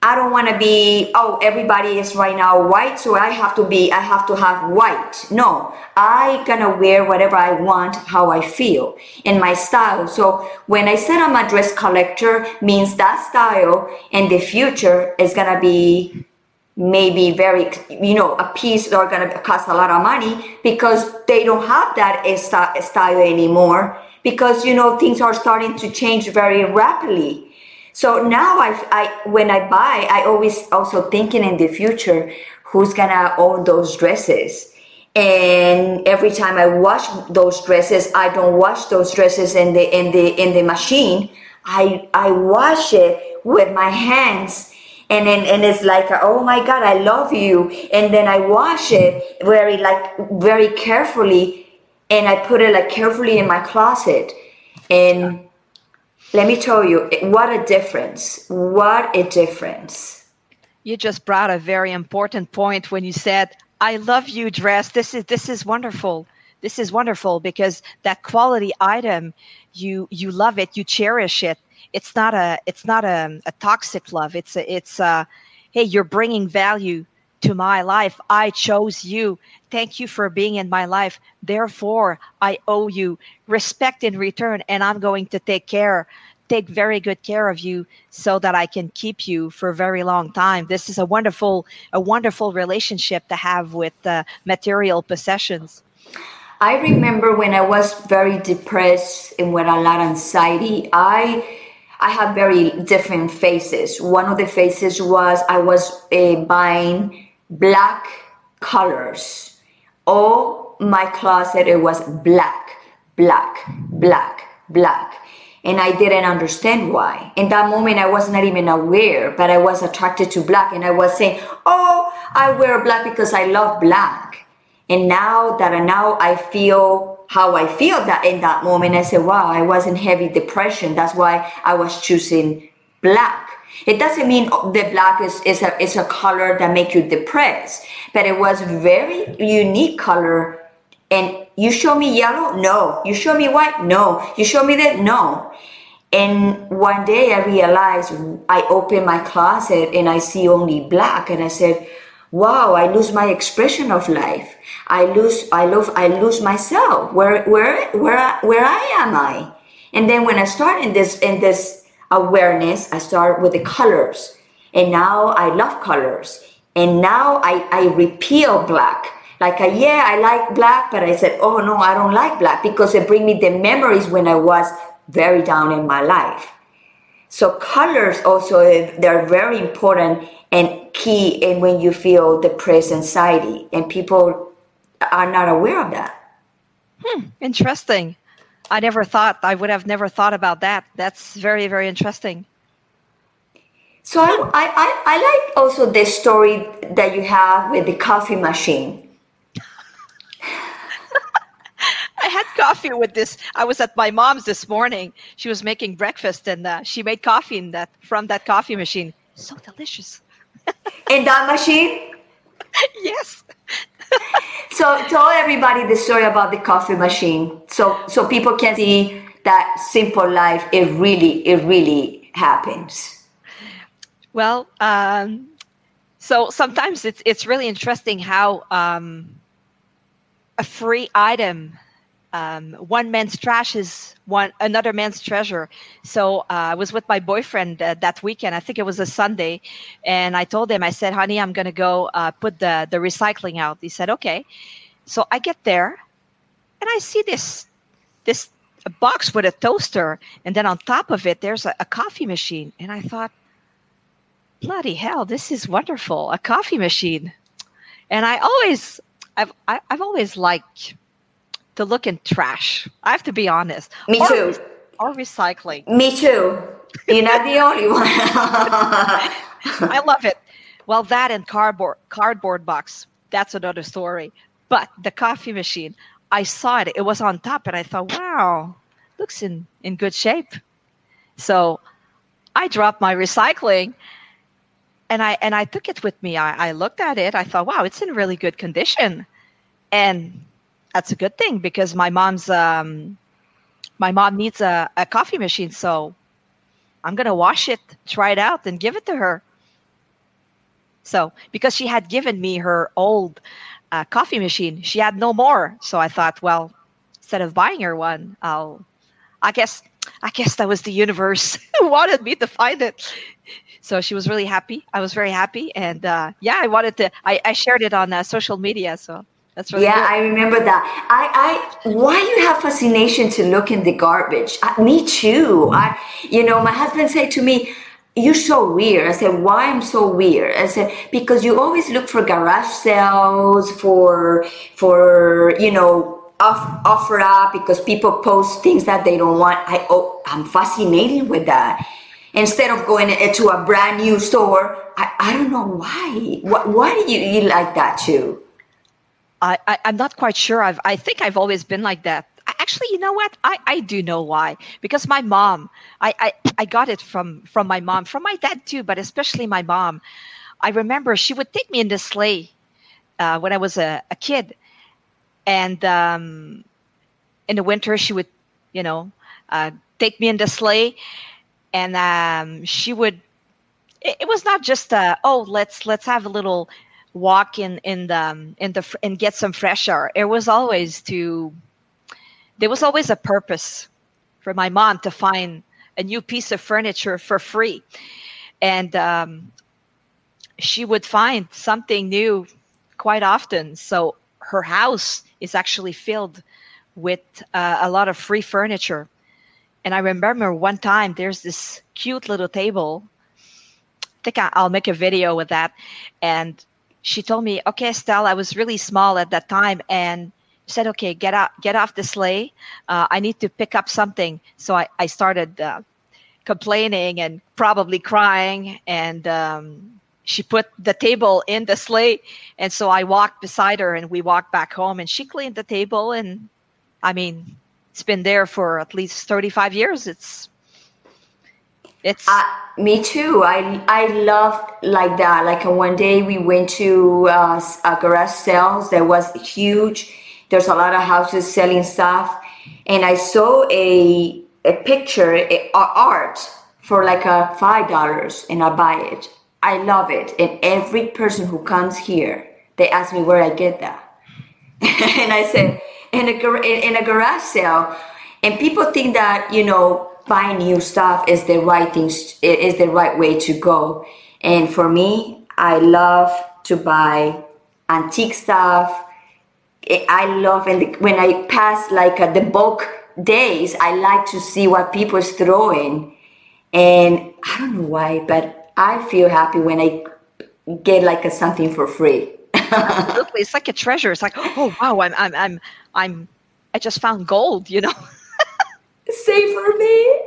I don't want to be, oh, everybody is right now white, so I have to be, I have to have white. No, I gonna wear whatever I want, how I feel in my style. So when I said I'm a dress collector, means that style in the future is gonna be maybe very, you know, a piece that are gonna cost a lot of money because they don't have that style anymore because, you know, things are starting to change very rapidly so now I, I when I buy, I always also thinking in the future, who's gonna own those dresses? And every time I wash those dresses, I don't wash those dresses in the in the in the machine. I I wash it with my hands and then and it's like oh my god i love you and then i wash it very like very carefully and i put it like carefully in my closet and let me tell you what a difference. What a difference. You just brought a very important point when you said i love you dress. This is this is wonderful. This is wonderful because that quality item you you love it you cherish it. It's not a it's not a, a toxic love. It's a, it's a, hey you're bringing value to my life i chose you thank you for being in my life therefore i owe you respect in return and i'm going to take care take very good care of you so that I can keep you for a very long time. This is a wonderful, a wonderful relationship to have with uh, material possessions. I remember when I was very depressed and with a lot of anxiety, I I had very different phases. One of the phases was I was uh, buying black colors. All my closet it was black, black, black, black and I didn't understand why. In that moment, I was not even aware, but I was attracted to black, and I was saying, "Oh, I wear black because I love black." And now that I, now I feel how I feel that in that moment, I said, "Wow, I was in heavy depression. That's why I was choosing black." It doesn't mean the black is, is a is a color that make you depressed, but it was very unique color And you show me yellow? No. You show me white? No. You show me that? No. And one day I realized I open my closet and I see only black and I said, wow, I lose my expression of life. I lose, I lose, I lose myself. Where, where, where, where I am I? And then when I start in this, in this awareness, I start with the colors. And now I love colors. And now I, I repeal black. Like, I, yeah, I like black, but I said, oh no, I don't like black because it bring me the memories when I was very down in my life. So colors also, they're very important and key in when you feel depressed anxiety and people are not aware of that. Hmm, interesting. I never thought, I would have never thought about that. That's very, very interesting. So I, I, I like also the story that you have with the coffee machine. I had coffee with this. I was at my mom's this morning. She was making breakfast, and uh, she made coffee in that from that coffee machine. So delicious. in that machine? yes. So tell everybody the story about the coffee machine, so so people can see that simple life. It really, it really happens. Well, um, so sometimes it's it's really interesting how um, a free item um, one man's trash is one another man's treasure. So uh, I was with my boyfriend uh, that weekend. I think it was a Sunday, and I told him, I said, "Honey, I'm gonna go uh, put the the recycling out." He said, "Okay." So I get there, and I see this this box with a toaster, and then on top of it, there's a, a coffee machine, and I thought, "Bloody hell, this is wonderful! A coffee machine." And I always, I've I, have i have always liked to look in trash. I have to be honest. Me or, too. Or recycling. Me too. You're not the only one. I love it. Well, that and cardboard cardboard box. That's another story. But the coffee machine, I saw it. It was on top, and I thought, wow, looks in in good shape. So I dropped my recycling and I and I took it with me. I, I looked at it. I thought, wow, it's in really good condition. And that's a good thing because my mom's um, my mom needs a, a coffee machine, so I'm gonna wash it, try it out, and give it to her. So because she had given me her old uh, coffee machine, she had no more. So I thought, well, instead of buying her one, I'll. I guess I guess that was the universe who wanted me to find it. So she was really happy. I was very happy, and uh, yeah, I wanted to. I, I shared it on uh, social media, so that's really yeah, good. I remember that. I, I, why you have fascination to look in the garbage? I, me too. I, you know, my husband said to me, "You're so weird." I said, "Why I'm so weird?" I said, "Because you always look for garage sales, for, for you know, off, OfferUp because people post things that they don't want." I, oh, I'm fascinated with that. Instead of going to a brand new store, I, I don't know why. Why, why do you, you like that too? I, I am not quite sure. I've I think I've always been like that. Actually, you know what? I, I do know why. Because my mom, I, I, I got it from from my mom, from my dad too, but especially my mom. I remember she would take me in the sleigh uh, when I was a, a kid, and um, in the winter she would, you know, uh, take me in the sleigh, and um, she would. It, it was not just uh, oh let's let's have a little walk in in the um, in the and get some fresh air. It was always to there was always a purpose for my mom to find a new piece of furniture for free, and um, she would find something new quite often. So her house is actually filled with uh, a lot of free furniture. And I remember one time there's this cute little table. I think I'll make a video with that. And she told me, "Okay, Estelle, I was really small at that time, and said, okay, get out, get off the sleigh. Uh, I need to pick up something." So I, I started uh, complaining and probably crying, and um, she put the table in the sleigh, and so I walked beside her, and we walked back home, and she cleaned the table, and I mean, it's been there for at least thirty five years. It's it's uh, me too. I I love like that. Like one day we went to uh, a garage sales that was huge, There's a lot of houses selling stuff, and I saw a a picture, a, art for like a five dollars, and I buy it. I love it, and every person who comes here, they ask me where I get that, and I said in a in a garage sale, and people think that you know buying new stuff is the right thing is the right way to go, and for me, I love to buy antique stuff. I love and when I pass like uh, the bulk days, I like to see what people is throwing, and I don't know why, but I feel happy when I get like a something for free. Absolutely, it's like a treasure. It's like, oh wow, I'm I'm I'm I'm I just found gold, you know. Same for me.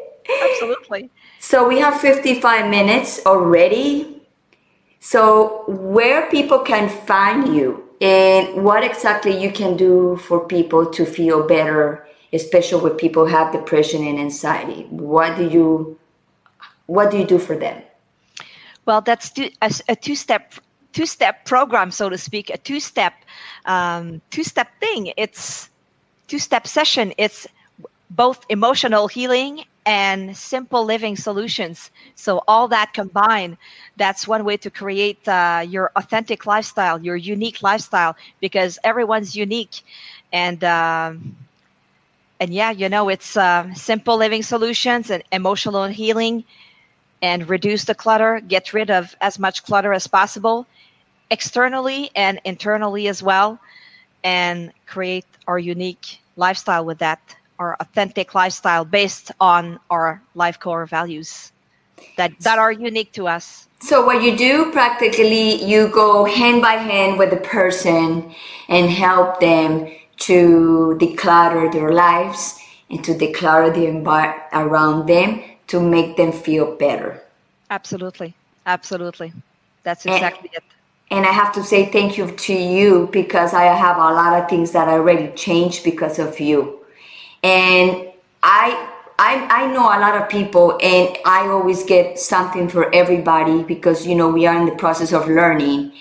Absolutely. So we have 55 minutes already. So where people can find you and what exactly you can do for people to feel better, especially when people have depression and anxiety. What do you what do you do for them? Well, that's a, a two-step two-step program, so to speak, a two-step um, two-step thing. It's two-step session. It's both emotional healing and simple living solutions. So all that combined, that's one way to create uh, your authentic lifestyle, your unique lifestyle, because everyone's unique, and um, and yeah, you know, it's uh, simple living solutions and emotional healing, and reduce the clutter, get rid of as much clutter as possible, externally and internally as well, and create our unique lifestyle with that our authentic lifestyle based on our life core values that that are unique to us. So what you do practically you go hand by hand with the person and help them to declutter their lives and to declutter the environment around them to make them feel better. Absolutely. Absolutely. That's exactly and, it. and I have to say thank you to you because I have a lot of things that I already changed because of you and I I, I know a lot of people and I always get something for everybody because you know we are in the process of learning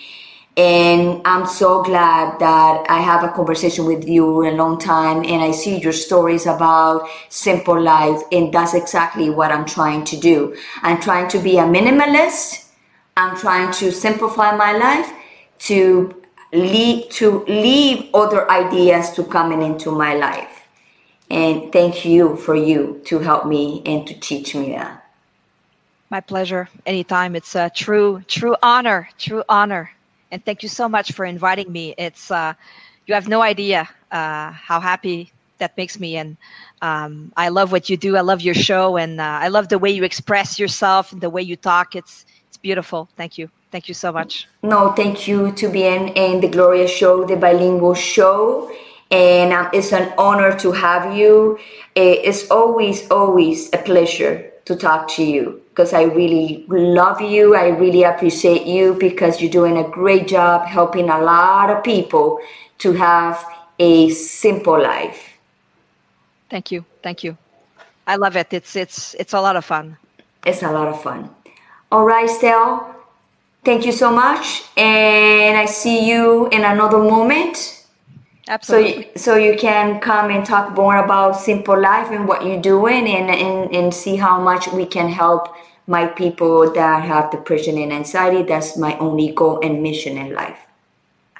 and I'm so glad that I have a conversation with you in a long time and I see your stories about simple life and that's exactly what I'm trying to do. I'm trying to be a minimalist. I'm trying to simplify my life to lead to leave other ideas to coming into my life. And thank you for you to help me and to teach me that. My pleasure. Anytime. It's a true, true honor, true honor. And thank you so much for inviting me. It's uh, you have no idea uh, how happy that makes me, and um, I love what you do. I love your show, and uh, I love the way you express yourself and the way you talk. It's it's beautiful. Thank you. Thank you so much. No, thank you to be in, in the Gloria Show, the bilingual show and um, it's an honor to have you. It's always, always a pleasure to talk to you because I really love you. I really appreciate you because you're doing a great job helping a lot of people to have a simple life. Thank you. Thank you. I love it. It's it's it's a lot of fun. It's a lot of fun. All right, Stell. Thank you so much, and I see you in another moment. Absolutely. So, so you can come and talk more about simple life and what you're doing, and and, and see how much we can help my people that have depression and anxiety. That's my only goal and mission in life.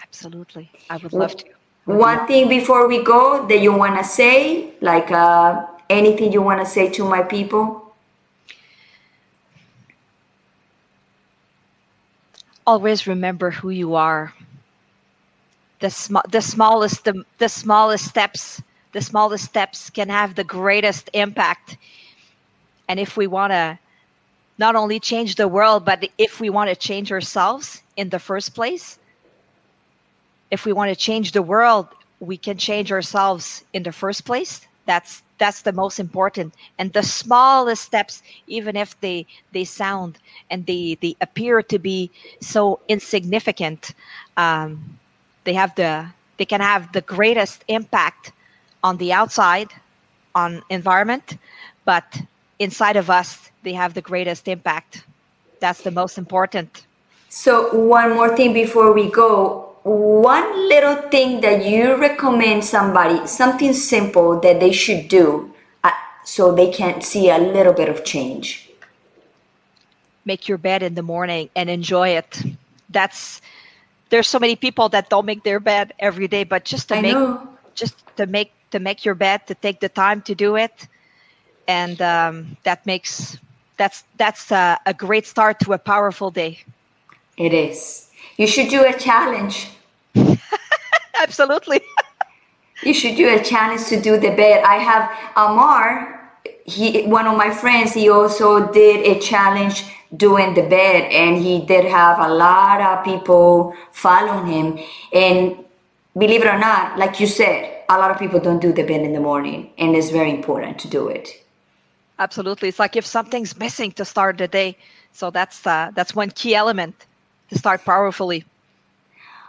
Absolutely, I would love to. One thing before we go that you want to say, like uh, anything you want to say to my people. Always remember who you are the sm- the smallest the, the smallest steps the smallest steps can have the greatest impact. And if we want to not only change the world but if we want to change ourselves in the first place if we want to change the world we can change ourselves in the first place. That's that's the most important. And the smallest steps even if they they sound and they they appear to be so insignificant um, they have the they can have the greatest impact on the outside on environment but inside of us they have the greatest impact that's the most important so one more thing before we go one little thing that you recommend somebody, something simple that they should do uh, so they can see a little bit of change? Make your bed in the morning and enjoy it. That's there's so many people that don't make their bed every day, but just to I make know. just to make to make your bed, to take the time to do it, and um, that makes that's that's a, a great start to a powerful day. It is. You should do a challenge. Absolutely. You should do a challenge to do the bed. I have Amar, he one of my friends, he also did a challenge doing the bed and he did have a lot of people following him. And believe it or not, like you said, a lot of people don't do the bed in the morning and it's very important to do it. Absolutely. It's like if something's missing to start the day. So that's uh, that's one key element to start powerfully.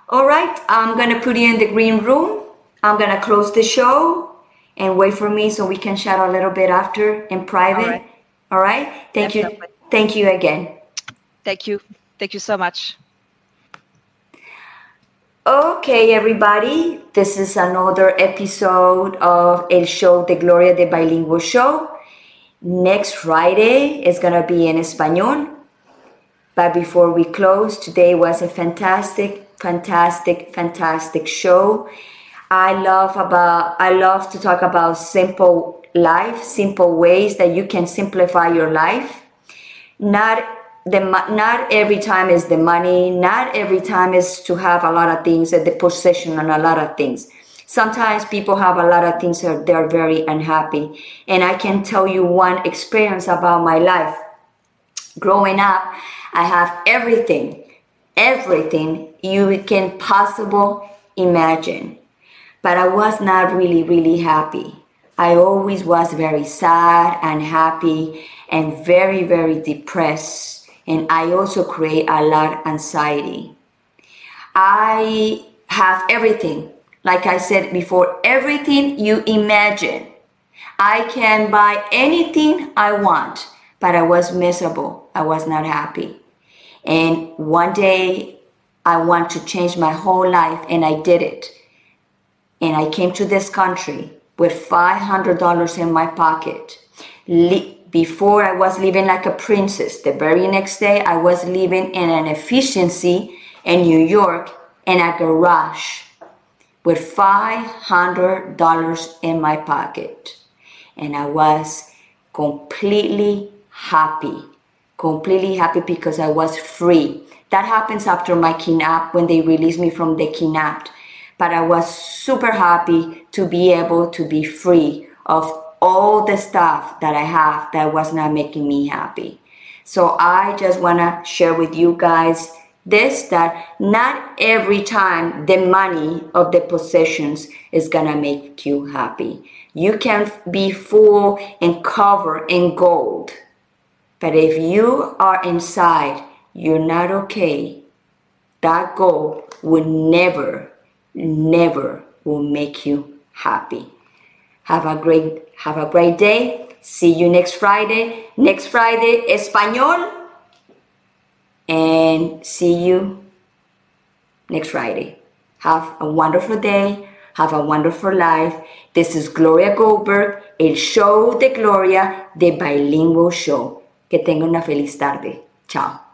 All right, I'm gonna put you in the green room. I'm gonna close the show and wait for me so we can chat a little bit after in private. All right. All right? Thank you. Thank you again. Thank you. Thank you so much. Okay, everybody, this is another episode of El Show de Gloria de Bilingual Show. Next Friday is gonna be in Espanol. But before we close, today was a fantastic, fantastic, fantastic show. I love about I love to talk about simple life, simple ways that you can simplify your life. Not the not every time is the money, not every time is to have a lot of things at the possession and a lot of things. Sometimes people have a lot of things that they're very unhappy. And I can tell you one experience about my life growing up, I have everything, everything you can possible imagine. But I was not really, really happy. I always was very sad, unhappy, and very, very depressed. And I also create a lot of anxiety. I have everything. Like I said before, everything you imagine. I can buy anything I want, but I was miserable. I was not happy. And one day I want to change my whole life and I did it. And I came to this country with $500 in my pocket. Li- Before I was living like a princess. The very next day I was living in an efficiency in New York in a garage with $500 in my pocket. And I was completely happy. Completely happy because I was free. That happens after my kidnap when they released me from the kidnapped. But I was super happy to be able to be free of all the stuff that I have that was not making me happy. So I just want to share with you guys this that not every time the money of the possessions is gonna make you happy. You can be full and covered in gold, but if you are inside, you're not okay. That gold will never, never will make you happy. Have a great have a great day. See you next Friday. Next Friday, Espanol. And see you next Friday. Have a wonderful day. Have a wonderful life. This is Gloria Goldberg, el show de Gloria de Bilingual Show. Que tenga una feliz tarde. Chao.